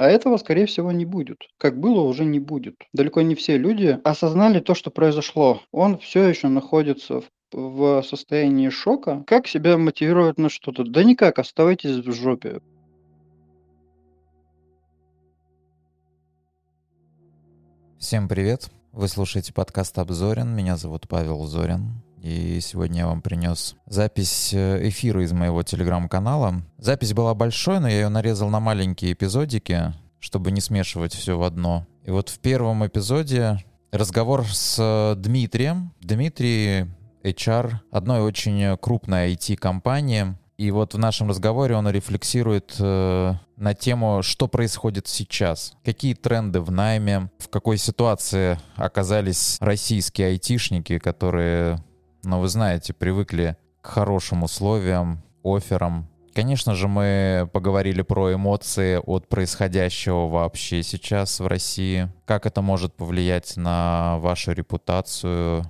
А этого, скорее всего, не будет. Как было, уже не будет. Далеко не все люди осознали то, что произошло. Он все еще находится в в состоянии шока. Как себя мотивировать на что-то? Да никак, оставайтесь в жопе. Всем привет! Вы слушаете подкаст «Обзорин». Меня зовут Павел Зорин. И сегодня я вам принес запись э, эфира из моего телеграм-канала. Запись была большой, но я ее нарезал на маленькие эпизодики, чтобы не смешивать все в одно. И вот в первом эпизоде разговор с э, Дмитрием. Дмитрий HR одной очень крупной IT-компании. И вот в нашем разговоре он рефлексирует э, на тему, что происходит сейчас, какие тренды в найме, в какой ситуации оказались российские айтишники, которые но вы знаете, привыкли к хорошим условиям, офферам. Конечно же, мы поговорили про эмоции от происходящего вообще сейчас в России. Как это может повлиять на вашу репутацию,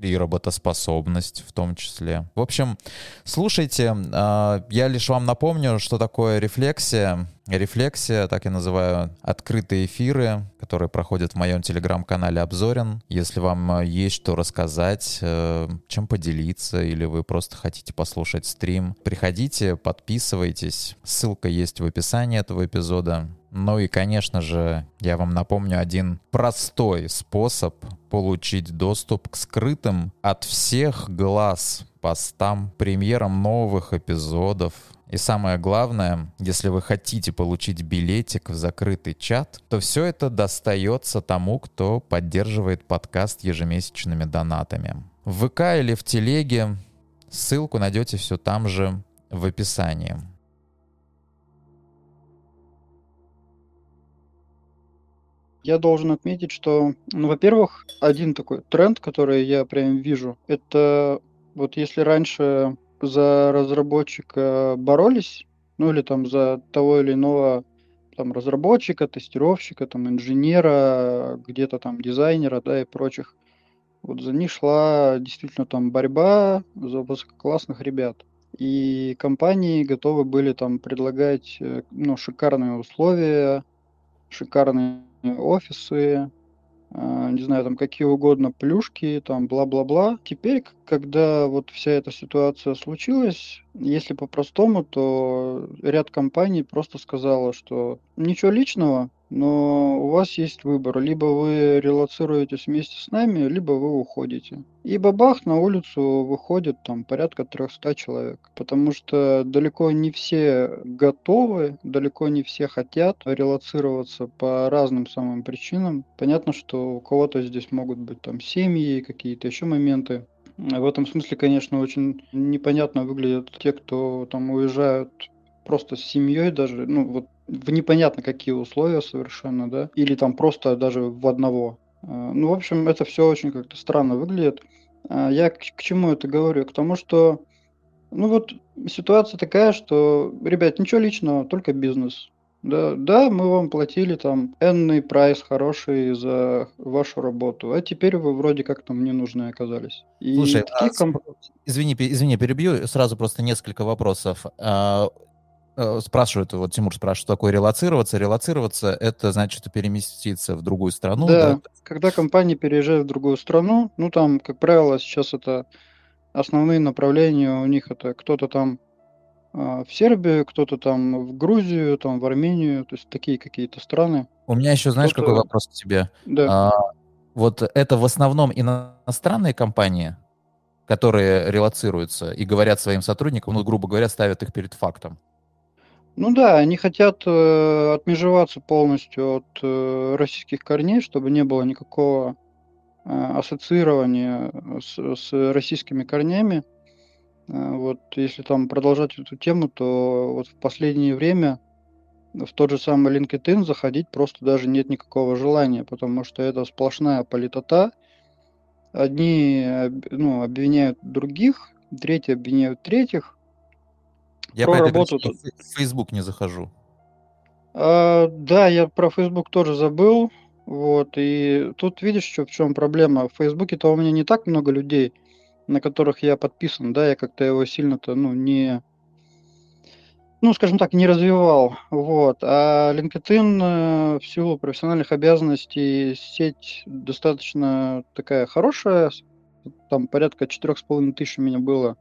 и работоспособность в том числе. В общем, слушайте, а, я лишь вам напомню, что такое рефлексия. Рефлексия, так я называю, открытые эфиры, которые проходят в моем телеграм-канале Обзорен. Если вам а, есть что рассказать, э, чем поделиться, или вы просто хотите послушать стрим, приходите, подписывайтесь. Ссылка есть в описании этого эпизода. Ну и, конечно же, я вам напомню один простой способ получить доступ к скрытым от всех глаз постам, премьерам новых эпизодов. И самое главное, если вы хотите получить билетик в закрытый чат, то все это достается тому, кто поддерживает подкаст ежемесячными донатами. В ВК или в Телеге ссылку найдете все там же в описании. Я должен отметить, что, ну, во-первых, один такой тренд, который я прям вижу, это вот если раньше за разработчика боролись, ну или там за того или иного там разработчика, тестировщика, там инженера, где-то там дизайнера, да, и прочих. Вот за них шла действительно там борьба за высококлассных ребят. И компании готовы были там предлагать э, ну, шикарные условия, шикарные офисы, а, не знаю, там какие угодно плюшки, там бла-бла-бла. Теперь, когда вот вся эта ситуация случилась, если по-простому, то ряд компаний просто сказала, что ничего личного, но у вас есть выбор. Либо вы релацируетесь вместе с нами, либо вы уходите. И бабах, на улицу выходит там порядка 300 человек. Потому что далеко не все готовы, далеко не все хотят релацироваться по разным самым причинам. Понятно, что у кого-то здесь могут быть там семьи, какие-то еще моменты. В этом смысле, конечно, очень непонятно выглядят те, кто там уезжают просто с семьей даже, ну вот в непонятно какие условия совершенно, да, или там просто даже в одного. А, ну, в общем, это все очень как-то странно выглядит. А, я к, к чему это говорю? К тому, что, ну вот, ситуация такая, что, ребят, ничего личного, только бизнес. Да, да, мы вам платили там энный прайс хороший за вашу работу, а теперь вы вроде как там не нужны оказались. И Слушай, таких а, комп... извини, извини, перебью, сразу просто несколько вопросов. Э, спрашивают, вот Тимур спрашивает, что такое релацироваться. Релацироваться — это значит переместиться в другую страну. Да, да, когда компания переезжает в другую страну, ну там, как правило, сейчас это основные направления у них это кто-то там э, в Сербию, кто-то там в Грузию, там в Армению, то есть такие какие-то страны. У меня еще, знаешь, какой вопрос к тебе? Да. А, вот это в основном иностранные компании, которые релацируются и говорят своим сотрудникам, ну, грубо говоря, ставят их перед фактом. Ну да, они хотят э, отмежеваться полностью от э, российских корней, чтобы не было никакого э, ассоциирования с, с российскими корнями. Э, вот если там продолжать эту тему, то вот в последнее время в тот же самый LinkedIn заходить просто даже нет никакого желания, потому что это сплошная политота. Одни ну, обвиняют других, третьи обвиняют третьих, я про работу. В Facebook не захожу. А, да, я про Facebook тоже забыл. Вот, и тут видишь, что, в чем проблема. В Фейсбуке-то у меня не так много людей, на которых я подписан, да, я как-то его сильно-то, ну, не, ну, скажем так, не развивал. Вот. А LinkedIn э, в силу профессиональных обязанностей сеть достаточно такая хорошая. Там порядка четырех с половиной тысяч у меня было.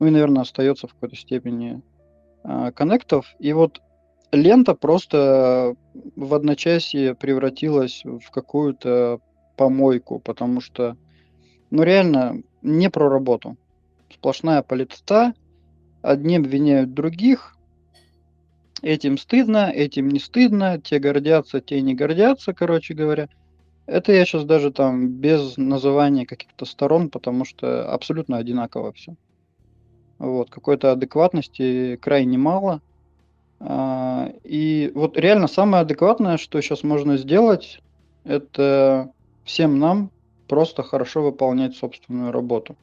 Ну и, наверное, остается в какой-то степени а, коннектов. И вот лента просто в одночасье превратилась в какую-то помойку, потому что, ну, реально, не про работу. Сплошная политота, одни обвиняют других, этим стыдно, этим не стыдно, те гордятся, те не гордятся, короче говоря. Это я сейчас даже там без называния каких-то сторон, потому что абсолютно одинаково все. Вот, какой-то адекватности крайне мало. А, и вот реально самое адекватное, что сейчас можно сделать, это всем нам просто хорошо выполнять собственную работу.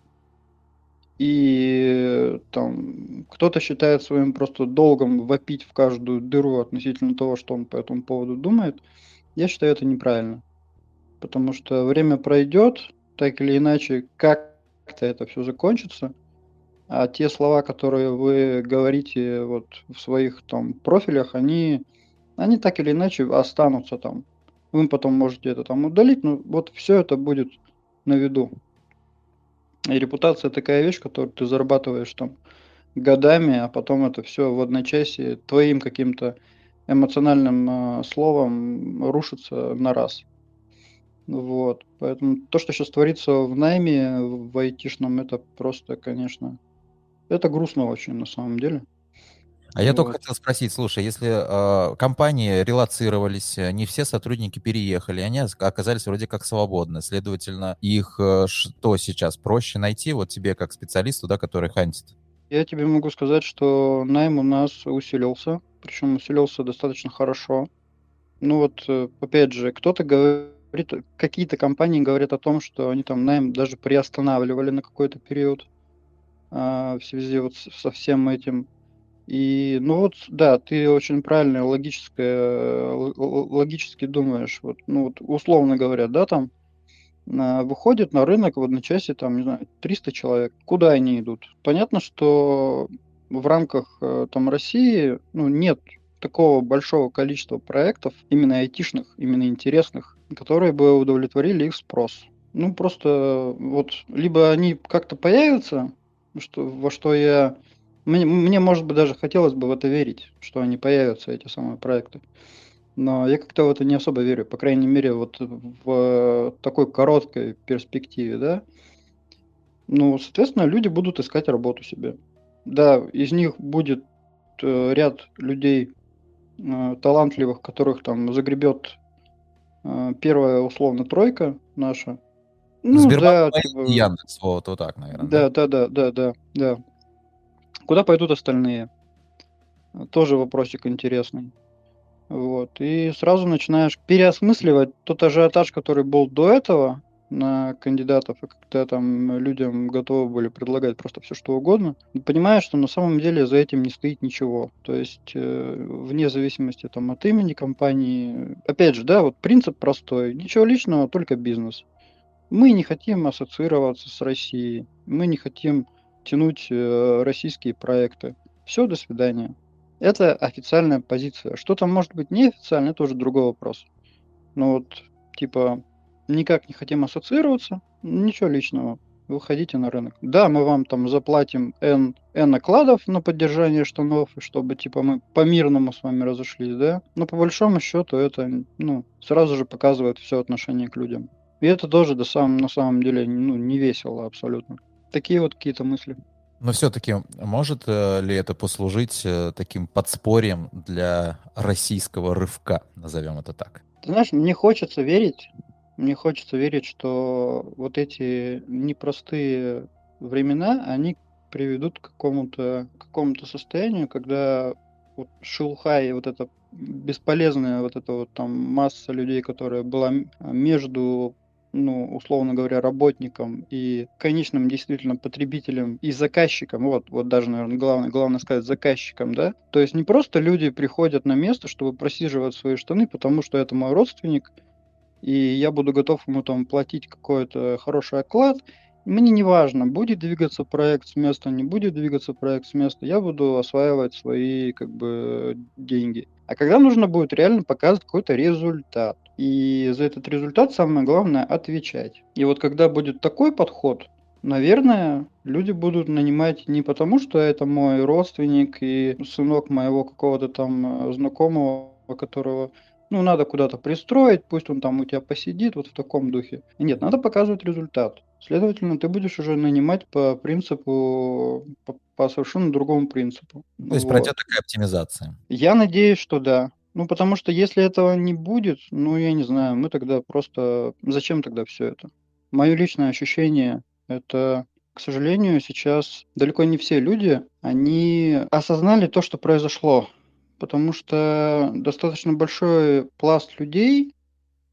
И там кто-то считает своим просто долгом вопить в каждую дыру относительно того, что он по этому поводу думает. Я считаю это неправильно. Потому что время пройдет, так или иначе, как-то это все закончится. А те слова, которые вы говорите вот в своих там профилях, они, они так или иначе останутся там. Вы потом можете это там удалить, но вот все это будет на виду. И репутация такая вещь, которую ты зарабатываешь там годами, а потом это все в одночасье твоим каким-то эмоциональным э, словом рушится на раз. Вот. Поэтому то, что сейчас творится в найме, в айтишном, это просто, конечно, это грустно очень на самом деле. А я только хотел спросить, слушай, если э, компании релацировались, не все сотрудники переехали, они оказались вроде как свободны, следовательно, их э, что сейчас проще найти вот тебе как специалисту, да, который хантит? Я тебе могу сказать, что найм у нас усилился, причем усилился достаточно хорошо. Ну вот, э, опять же, кто-то говорит, какие-то компании говорят о том, что они там найм даже приостанавливали на какой-то период в связи вот со всем этим. И, ну вот, да, ты очень правильно, логическое, логически думаешь. Вот, ну вот, условно говоря, да, там а, выходит на рынок в одночасье, там, не знаю, 300 человек. Куда они идут? Понятно, что в рамках э, там России ну, нет такого большого количества проектов, именно айтишных, именно интересных, которые бы удовлетворили их спрос. Ну, просто вот либо они как-то появятся, что, во что я мне, мне, может быть, даже хотелось бы в это верить, что они появятся, эти самые проекты. Но я как-то в это не особо верю, по крайней мере, вот в такой короткой перспективе, да. Ну, соответственно, люди будут искать работу себе. Да, из них будет э, ряд людей э, талантливых, которых там загребет э, первая условно тройка наша. Ну, Сбербанк да, типа... Яндекс, вот, вот так, наверное. Да, да, да, да, да, да. Куда пойдут остальные? Тоже вопросик интересный. Вот. И сразу начинаешь переосмысливать тот ажиотаж, который был до этого на кандидатов, и когда там людям готовы были предлагать просто все что угодно, понимаешь, что на самом деле за этим не стоит ничего. То есть э, вне зависимости там от имени компании, опять же, да, вот принцип простой, ничего личного, только бизнес. Мы не хотим ассоциироваться с Россией, мы не хотим тянуть э, российские проекты. Все, до свидания. Это официальная позиция. Что там может быть неофициально, это уже другой вопрос. Но вот, типа, никак не хотим ассоциироваться, ничего личного. Выходите на рынок. Да, мы вам там заплатим N, N накладов на поддержание штанов, чтобы, типа, мы по-мирному с вами разошлись, да? Но по большому счету это, ну, сразу же показывает все отношение к людям. И это тоже до сам, на самом деле ну, не весело абсолютно. Такие вот какие-то мысли. Но все-таки может э, ли это послужить э, таким подспорьем для российского рывка, назовем это так? Ты знаешь, мне хочется верить, мне хочется верить, что вот эти непростые времена, они приведут к какому-то какому состоянию, когда вот шелуха и вот эта бесполезная вот эта вот там масса людей, которая была между ну, условно говоря, работникам и конечным действительно потребителям и заказчикам, вот, вот даже, наверное, главное, главное сказать, заказчикам, да, то есть не просто люди приходят на место, чтобы просиживать свои штаны, потому что это мой родственник, и я буду готов ему там платить какой-то хороший оклад, Мне не важно, будет двигаться проект с места, не будет двигаться проект с места, я буду осваивать свои как бы деньги. А когда нужно будет реально показывать какой-то результат. И за этот результат самое главное отвечать. И вот когда будет такой подход, наверное, люди будут нанимать не потому, что это мой родственник и сынок моего какого-то там знакомого, которого ну, надо куда-то пристроить, пусть он там у тебя посидит, вот в таком духе. Нет, надо показывать результат. Следовательно, ты будешь уже нанимать по принципу, по, по совершенно другому принципу. То есть вот. пройдет такая оптимизация? Я надеюсь, что да. Ну, потому что если этого не будет, ну, я не знаю, мы тогда просто... Зачем тогда все это? Мое личное ощущение – это, к сожалению, сейчас далеко не все люди, они осознали то, что произошло потому что достаточно большой пласт людей,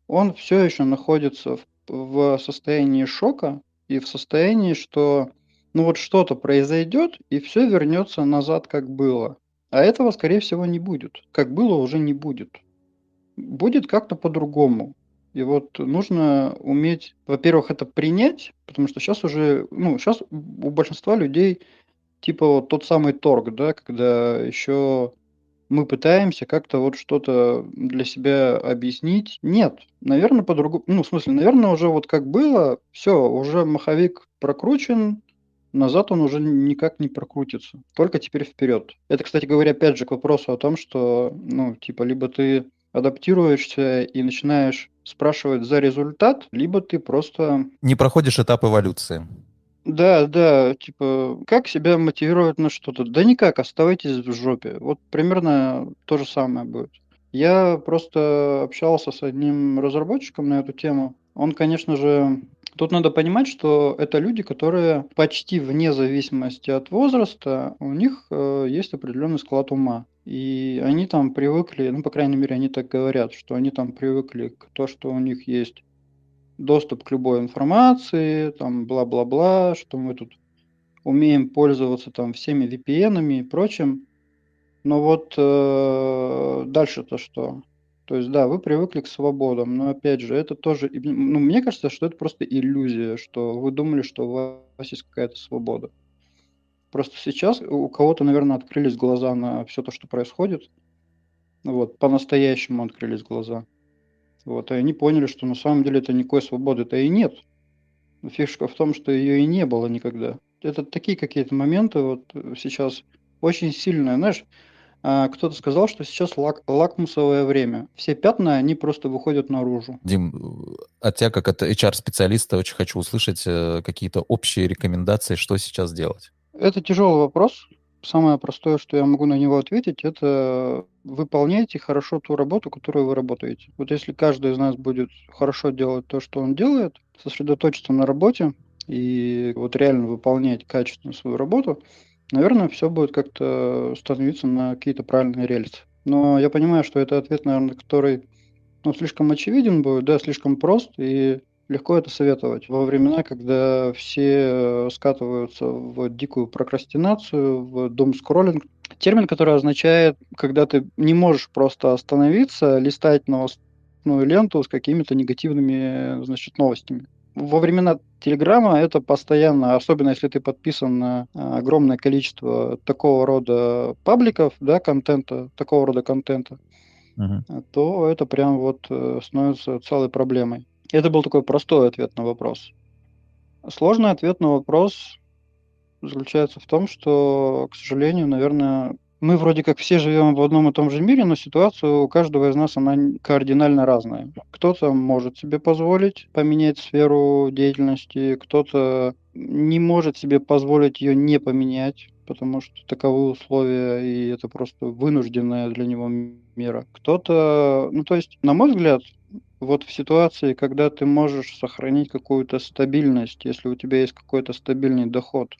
он все еще находится в, в состоянии шока и в состоянии, что ну вот что-то произойдет, и все вернется назад, как было. А этого, скорее всего, не будет. Как было, уже не будет. Будет как-то по-другому. И вот нужно уметь, во-первых, это принять, потому что сейчас уже, ну, сейчас у большинства людей типа вот тот самый торг, да, когда еще мы пытаемся как-то вот что-то для себя объяснить. Нет, наверное, по-другому. Ну, в смысле, наверное, уже вот как было, все, уже маховик прокручен, назад он уже никак не прокрутится. Только теперь вперед. Это, кстати говоря, опять же к вопросу о том, что, ну, типа, либо ты адаптируешься и начинаешь спрашивать за результат, либо ты просто... Не проходишь этап эволюции. Да, да, типа, как себя мотивировать на что-то? Да никак, оставайтесь в жопе. Вот примерно то же самое будет. Я просто общался с одним разработчиком на эту тему. Он, конечно же, тут надо понимать, что это люди, которые почти вне зависимости от возраста, у них э, есть определенный склад ума. И они там привыкли, ну, по крайней мере, они так говорят, что они там привыкли к тому, что у них есть доступ к любой информации, там бла-бла-бла, что мы тут умеем пользоваться там всеми VPN и прочим. Но вот э, дальше-то что? То есть, да, вы привыкли к свободам, но опять же, это тоже, ну, мне кажется, что это просто иллюзия, что вы думали, что у вас есть какая-то свобода. Просто сейчас у кого-то, наверное, открылись глаза на все то, что происходит. Вот, по-настоящему открылись глаза. Вот, и они поняли, что на самом деле это никакой свободы-то и нет. Фишка в том, что ее и не было никогда. Это такие какие-то моменты вот сейчас очень сильные. Знаешь, а, кто-то сказал, что сейчас лак, лакмусовое время. Все пятна, они просто выходят наружу. Дим, от тебя, как от HR-специалиста, очень хочу услышать э, какие-то общие рекомендации, что сейчас делать. Это тяжелый вопрос, самое простое, что я могу на него ответить, это выполняйте хорошо ту работу, которую вы работаете. Вот если каждый из нас будет хорошо делать то, что он делает, сосредоточиться на работе и вот реально выполнять качественно свою работу, наверное, все будет как-то становиться на какие-то правильные рельсы. Но я понимаю, что это ответ, наверное, который ну, слишком очевиден будет, да, слишком прост, и Легко это советовать. Во времена, когда все э, скатываются в дикую прокрастинацию, в дом-скроллинг, термин, который означает, когда ты не можешь просто остановиться, листать новостную ленту с какими-то негативными значит, новостями. Во времена Телеграма это постоянно, особенно если ты подписан на э, огромное количество такого рода пабликов, да, контента, такого рода контента, uh-huh. то это прям вот э, становится целой проблемой. Это был такой простой ответ на вопрос. Сложный ответ на вопрос заключается в том, что, к сожалению, наверное, мы вроде как все живем в одном и том же мире, но ситуация у каждого из нас, она кардинально разная. Кто-то может себе позволить поменять сферу деятельности, кто-то не может себе позволить ее не поменять, потому что таковы условия, и это просто вынужденная для него мера. Кто-то, ну то есть, на мой взгляд, вот в ситуации, когда ты можешь сохранить какую-то стабильность, если у тебя есть какой-то стабильный доход,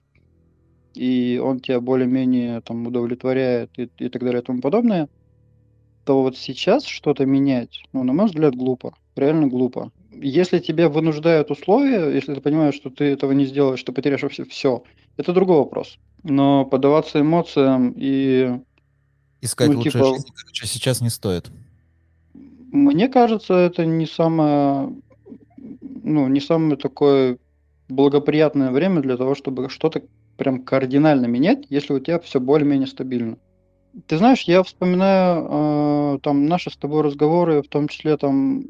и он тебя более-менее там удовлетворяет и, и так далее и тому подобное, то вот сейчас что-то менять, ну, на мой взгляд, глупо. Реально глупо. Если тебя вынуждают условия, если ты понимаешь, что ты этого не сделаешь, что потеряешь вообще все, это другой вопрос. Но поддаваться эмоциям и... Искать ну, лучшей типа... жизни, короче, сейчас не стоит. Мне кажется, это не самое, ну, не самый такой благоприятное время для того, чтобы что-то прям кардинально менять, если у тебя все более-менее стабильно. Ты знаешь, я вспоминаю э, там наши с тобой разговоры, в том числе там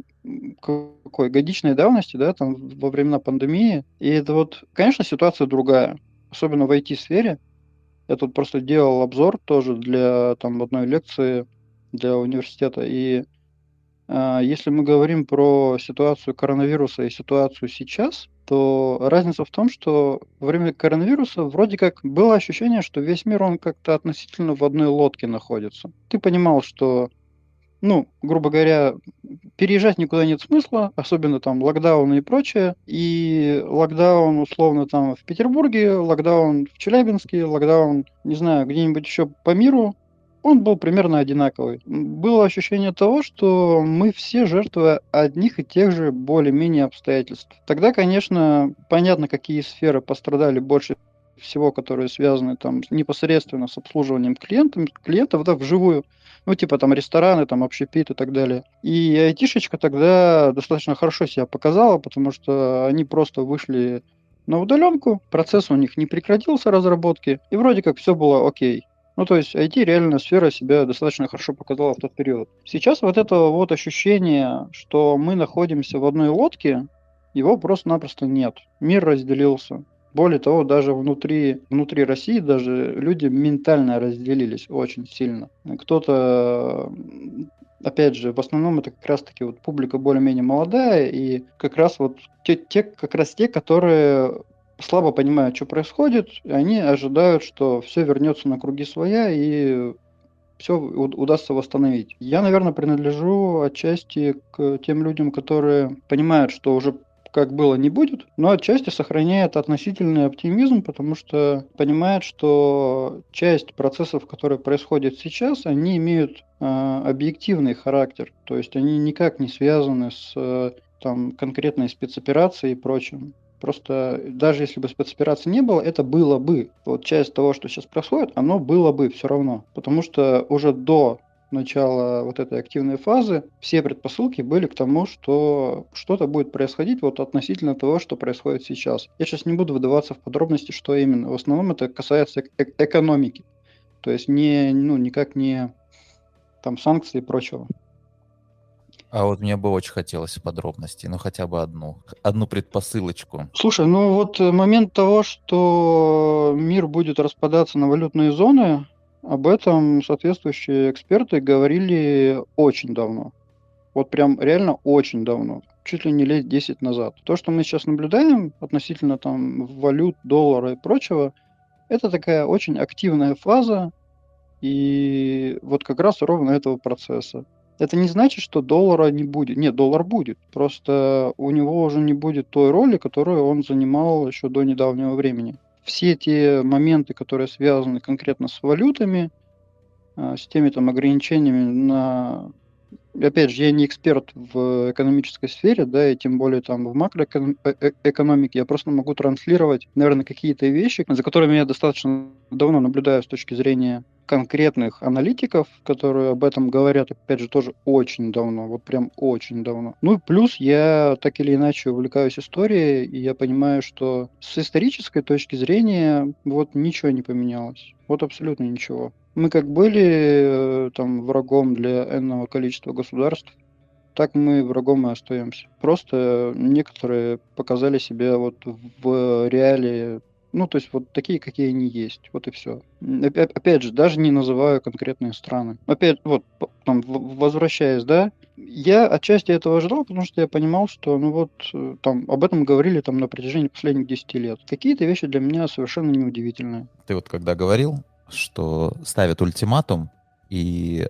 какой годичной давности, да, там во времена пандемии. И это вот, конечно, ситуация другая, особенно в IT-сфере. Я тут просто делал обзор тоже для там одной лекции для университета. И если мы говорим про ситуацию коронавируса и ситуацию сейчас, то разница в том, что во время коронавируса вроде как было ощущение, что весь мир, он как-то относительно в одной лодке находится. Ты понимал, что, ну, грубо говоря, переезжать никуда нет смысла, особенно там локдаун и прочее. И локдаун условно там в Петербурге, локдаун в Челябинске, локдаун, не знаю, где-нибудь еще по миру, он был примерно одинаковый. Было ощущение того, что мы все жертвы одних и тех же более-менее обстоятельств. Тогда, конечно, понятно, какие сферы пострадали больше всего, которые связаны там непосредственно с обслуживанием клиентов, клиентов да, вживую. Ну, типа там рестораны, там общепит и так далее. И айтишечка тогда достаточно хорошо себя показала, потому что они просто вышли на удаленку, процесс у них не прекратился разработки, и вроде как все было окей. Ну, то есть IT реально сфера себя достаточно хорошо показала в тот период. Сейчас вот это вот ощущение, что мы находимся в одной лодке, его просто-напросто нет. Мир разделился. Более того, даже внутри, внутри России даже люди ментально разделились очень сильно. Кто-то опять же, в основном это как раз-таки вот публика более-менее молодая, и как раз вот те, те, как раз те, которые слабо понимают, что происходит, и они ожидают, что все вернется на круги своя и все удастся восстановить. Я, наверное, принадлежу отчасти к тем людям, которые понимают, что уже как было, не будет, но отчасти сохраняет относительный оптимизм, потому что понимает, что часть процессов, которые происходят сейчас, они имеют э, объективный характер, то есть они никак не связаны с э, там, конкретной спецоперацией и прочим. Просто даже если бы спецоперации не было, это было бы. Вот часть того, что сейчас происходит, оно было бы все равно. Потому что уже до начала вот этой активной фазы все предпосылки были к тому, что что-то будет происходить вот относительно того, что происходит сейчас. Я сейчас не буду выдаваться в подробности, что именно. В основном это касается э экономики. То есть не, ну, никак не там санкции и прочего. А вот мне бы очень хотелось подробностей, ну хотя бы одну, одну предпосылочку. Слушай, ну вот э, момент того, что мир будет распадаться на валютные зоны, об этом соответствующие эксперты говорили очень давно. Вот прям реально очень давно. Чуть ли не лет 10 назад. То, что мы сейчас наблюдаем относительно там валют, доллара и прочего, это такая очень активная фаза и вот как раз ровно этого процесса. Это не значит, что доллара не будет. Нет, доллар будет. Просто у него уже не будет той роли, которую он занимал еще до недавнего времени. Все те моменты, которые связаны конкретно с валютами, а, с теми там ограничениями на опять же, я не эксперт в экономической сфере, да, и тем более там в макроэкономике, я просто могу транслировать, наверное, какие-то вещи, за которыми я достаточно давно наблюдаю с точки зрения конкретных аналитиков, которые об этом говорят, опять же, тоже очень давно, вот прям очень давно. Ну и плюс я так или иначе увлекаюсь историей, и я понимаю, что с исторической точки зрения вот ничего не поменялось. Вот абсолютно ничего. Мы как были э, там врагом для энного количества государств, так мы врагом и остаемся. Просто некоторые показали себя вот в реалии, ну, то есть вот такие, какие они есть, вот и все. Опять же, даже не называю конкретные страны. Опять, вот, там, возвращаясь, да, я отчасти этого ожидал, потому что я понимал, что, ну вот, э, там, об этом говорили там на протяжении последних 10 лет. Какие-то вещи для меня совершенно неудивительные. Ты вот когда говорил, что ставят ультиматум и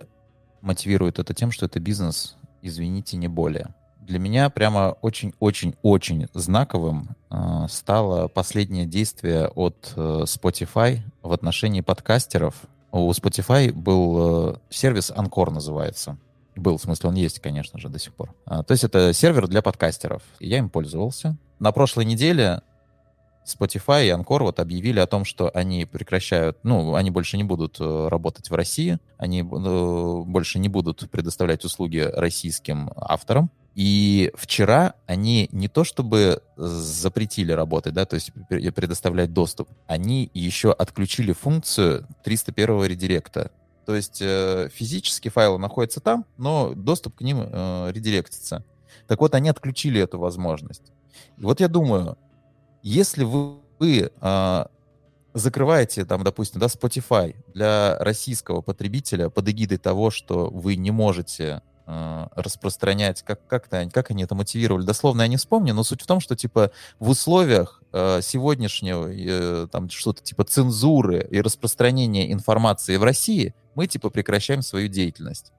мотивируют это тем, что это бизнес, извините, не более. Для меня прямо очень-очень-очень знаковым э, стало последнее действие от э, Spotify в отношении подкастеров. У Spotify был э, сервис Anchor называется. Был, в смысле, он есть, конечно же, до сих пор. А, то есть это сервер для подкастеров. Я им пользовался. На прошлой неделе Spotify и Anchor вот объявили о том, что они прекращают, ну, они больше не будут э, работать в России, они э, больше не будут предоставлять услуги российским авторам, И вчера они не то чтобы запретили работать, да, то есть предоставлять доступ, они еще отключили функцию 301 редиректа. То есть э, физически файлы находятся там, но доступ к ним э, редиректится. Так вот, они отключили эту возможность. И вот я думаю, если вы, вы э, закрываете, там, допустим, да, Spotify для российского потребителя под эгидой того, что вы не можете э, распространять, как, как-то, как они это мотивировали, дословно я не вспомню, но суть в том, что, типа, в условиях э, сегодняшнего, э, там, что-то типа цензуры и распространения информации в России, мы, типа, прекращаем свою деятельность.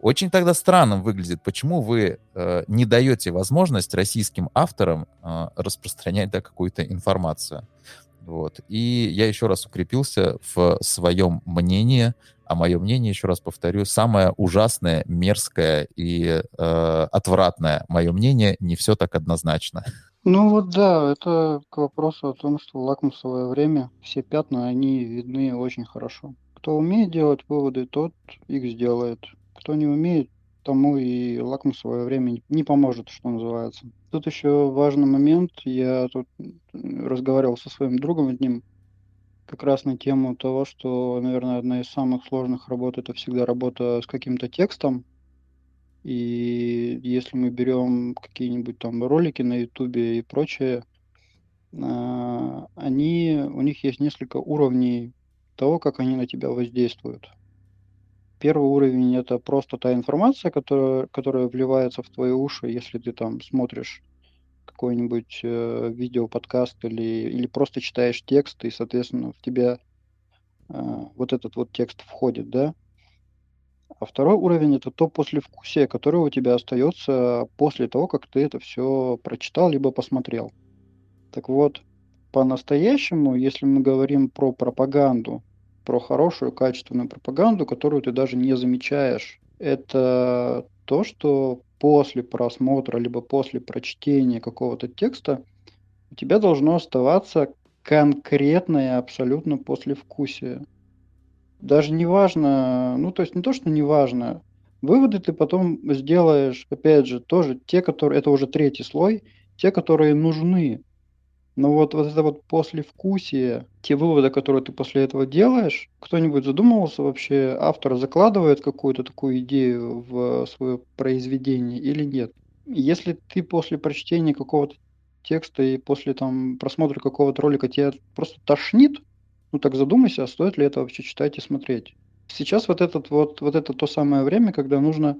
Очень тогда странным выглядит, почему вы э, не даете возможность российским авторам э, распространять да, какую-то информацию. Вот. И я еще раз укрепился в своем мнении, а мое мнение, еще раз повторю, самое ужасное, мерзкое и э, отвратное мое мнение, не все так однозначно. Ну вот да, это к вопросу о том, что лакмусовое время, все пятна, они видны очень хорошо. Кто умеет делать выводы, тот их сделает. Кто не умеет, тому и лакмусовое время не поможет, что называется. Тут еще важный момент. Я тут разговаривал со своим другом одним как раз на тему того, что, наверное, одна из самых сложных работ это всегда работа с каким-то текстом. И если мы берем какие-нибудь там ролики на Ютубе и прочее, а, они, у них есть несколько уровней того, как они на тебя воздействуют. Первый уровень это просто та информация, которая, которая вливается в твои уши, если ты там смотришь какой-нибудь э, видео, подкаст или, или просто читаешь текст, и, соответственно, в тебя э, вот этот вот текст входит, да. А второй уровень это то послевкусие, которое у тебя остается после того, как ты это все прочитал либо посмотрел. Так вот, по-настоящему, если мы говорим про пропаганду, про хорошую, качественную пропаганду, которую ты даже не замечаешь. Это то, что после просмотра, либо после прочтения какого-то текста у тебя должно оставаться конкретное абсолютно послевкусие. Даже не важно, ну то есть не то, что не важно, выводы ты потом сделаешь, опять же, тоже те, которые, это уже третий слой, те, которые нужны но вот, вот это вот послевкусие, те выводы, которые ты после этого делаешь, кто-нибудь задумывался вообще, автор закладывает какую-то такую идею в свое произведение или нет? Если ты после прочтения какого-то текста и после там просмотра какого-то ролика тебя просто тошнит, ну так задумайся, а стоит ли это вообще читать и смотреть. Сейчас вот, этот вот, вот это то самое время, когда нужно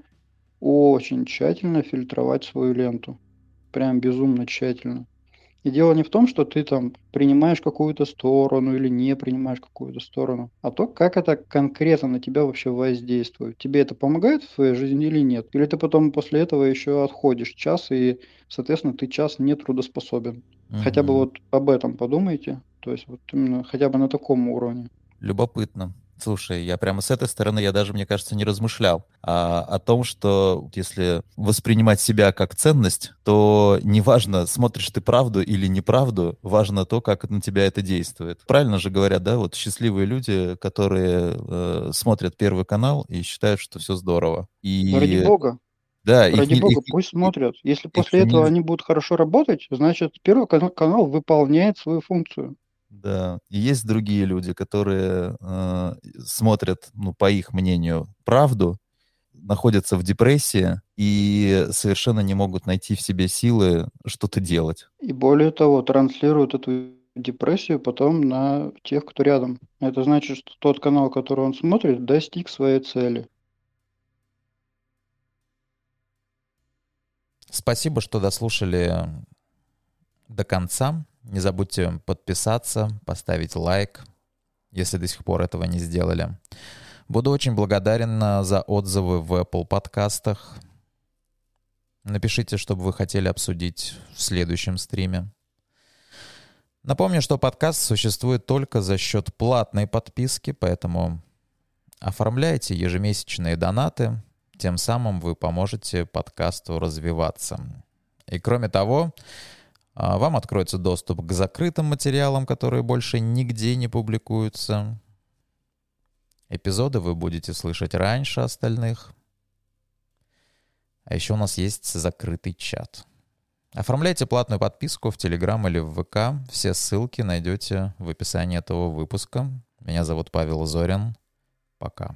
очень тщательно фильтровать свою ленту. Прям безумно тщательно. И дело не в том, что ты там принимаешь какую-то сторону или не принимаешь какую-то сторону, а то, как это конкретно на тебя вообще воздействует. Тебе это помогает в твоей жизни или нет? Или ты потом после этого еще отходишь час, и, соответственно, ты час не трудоспособен. Угу. Хотя бы вот об этом подумайте. То есть вот именно хотя бы на таком уровне. Любопытно. Слушай, я прямо с этой стороны, я даже, мне кажется, не размышлял а, о том, что если воспринимать себя как ценность, то неважно, смотришь ты правду или неправду, важно то, как на тебя это действует. Правильно же говорят, да, вот счастливые люди, которые э, смотрят Первый канал и считают, что все здорово. И... Ради бога. Да, Ради их, бога, их, пусть их, смотрят. Если их, после их этого не... они будут хорошо работать, значит, Первый канал, канал выполняет свою функцию. Да, и есть другие люди, которые э, смотрят, ну, по их мнению, правду, находятся в депрессии и совершенно не могут найти в себе силы что-то делать. И более того, транслируют эту депрессию потом на тех, кто рядом. Это значит, что тот канал, который он смотрит, достиг своей цели. Спасибо, что дослушали до конца. Не забудьте подписаться, поставить лайк, если до сих пор этого не сделали. Буду очень благодарен за отзывы в Apple подкастах. Напишите, что бы вы хотели обсудить в следующем стриме. Напомню, что подкаст существует только за счет платной подписки, поэтому оформляйте ежемесячные донаты, тем самым вы поможете подкасту развиваться. И кроме того, вам откроется доступ к закрытым материалам, которые больше нигде не публикуются. Эпизоды вы будете слышать раньше остальных. А еще у нас есть закрытый чат. Оформляйте платную подписку в Telegram или в ВК. Все ссылки найдете в описании этого выпуска. Меня зовут Павел Зорин. Пока.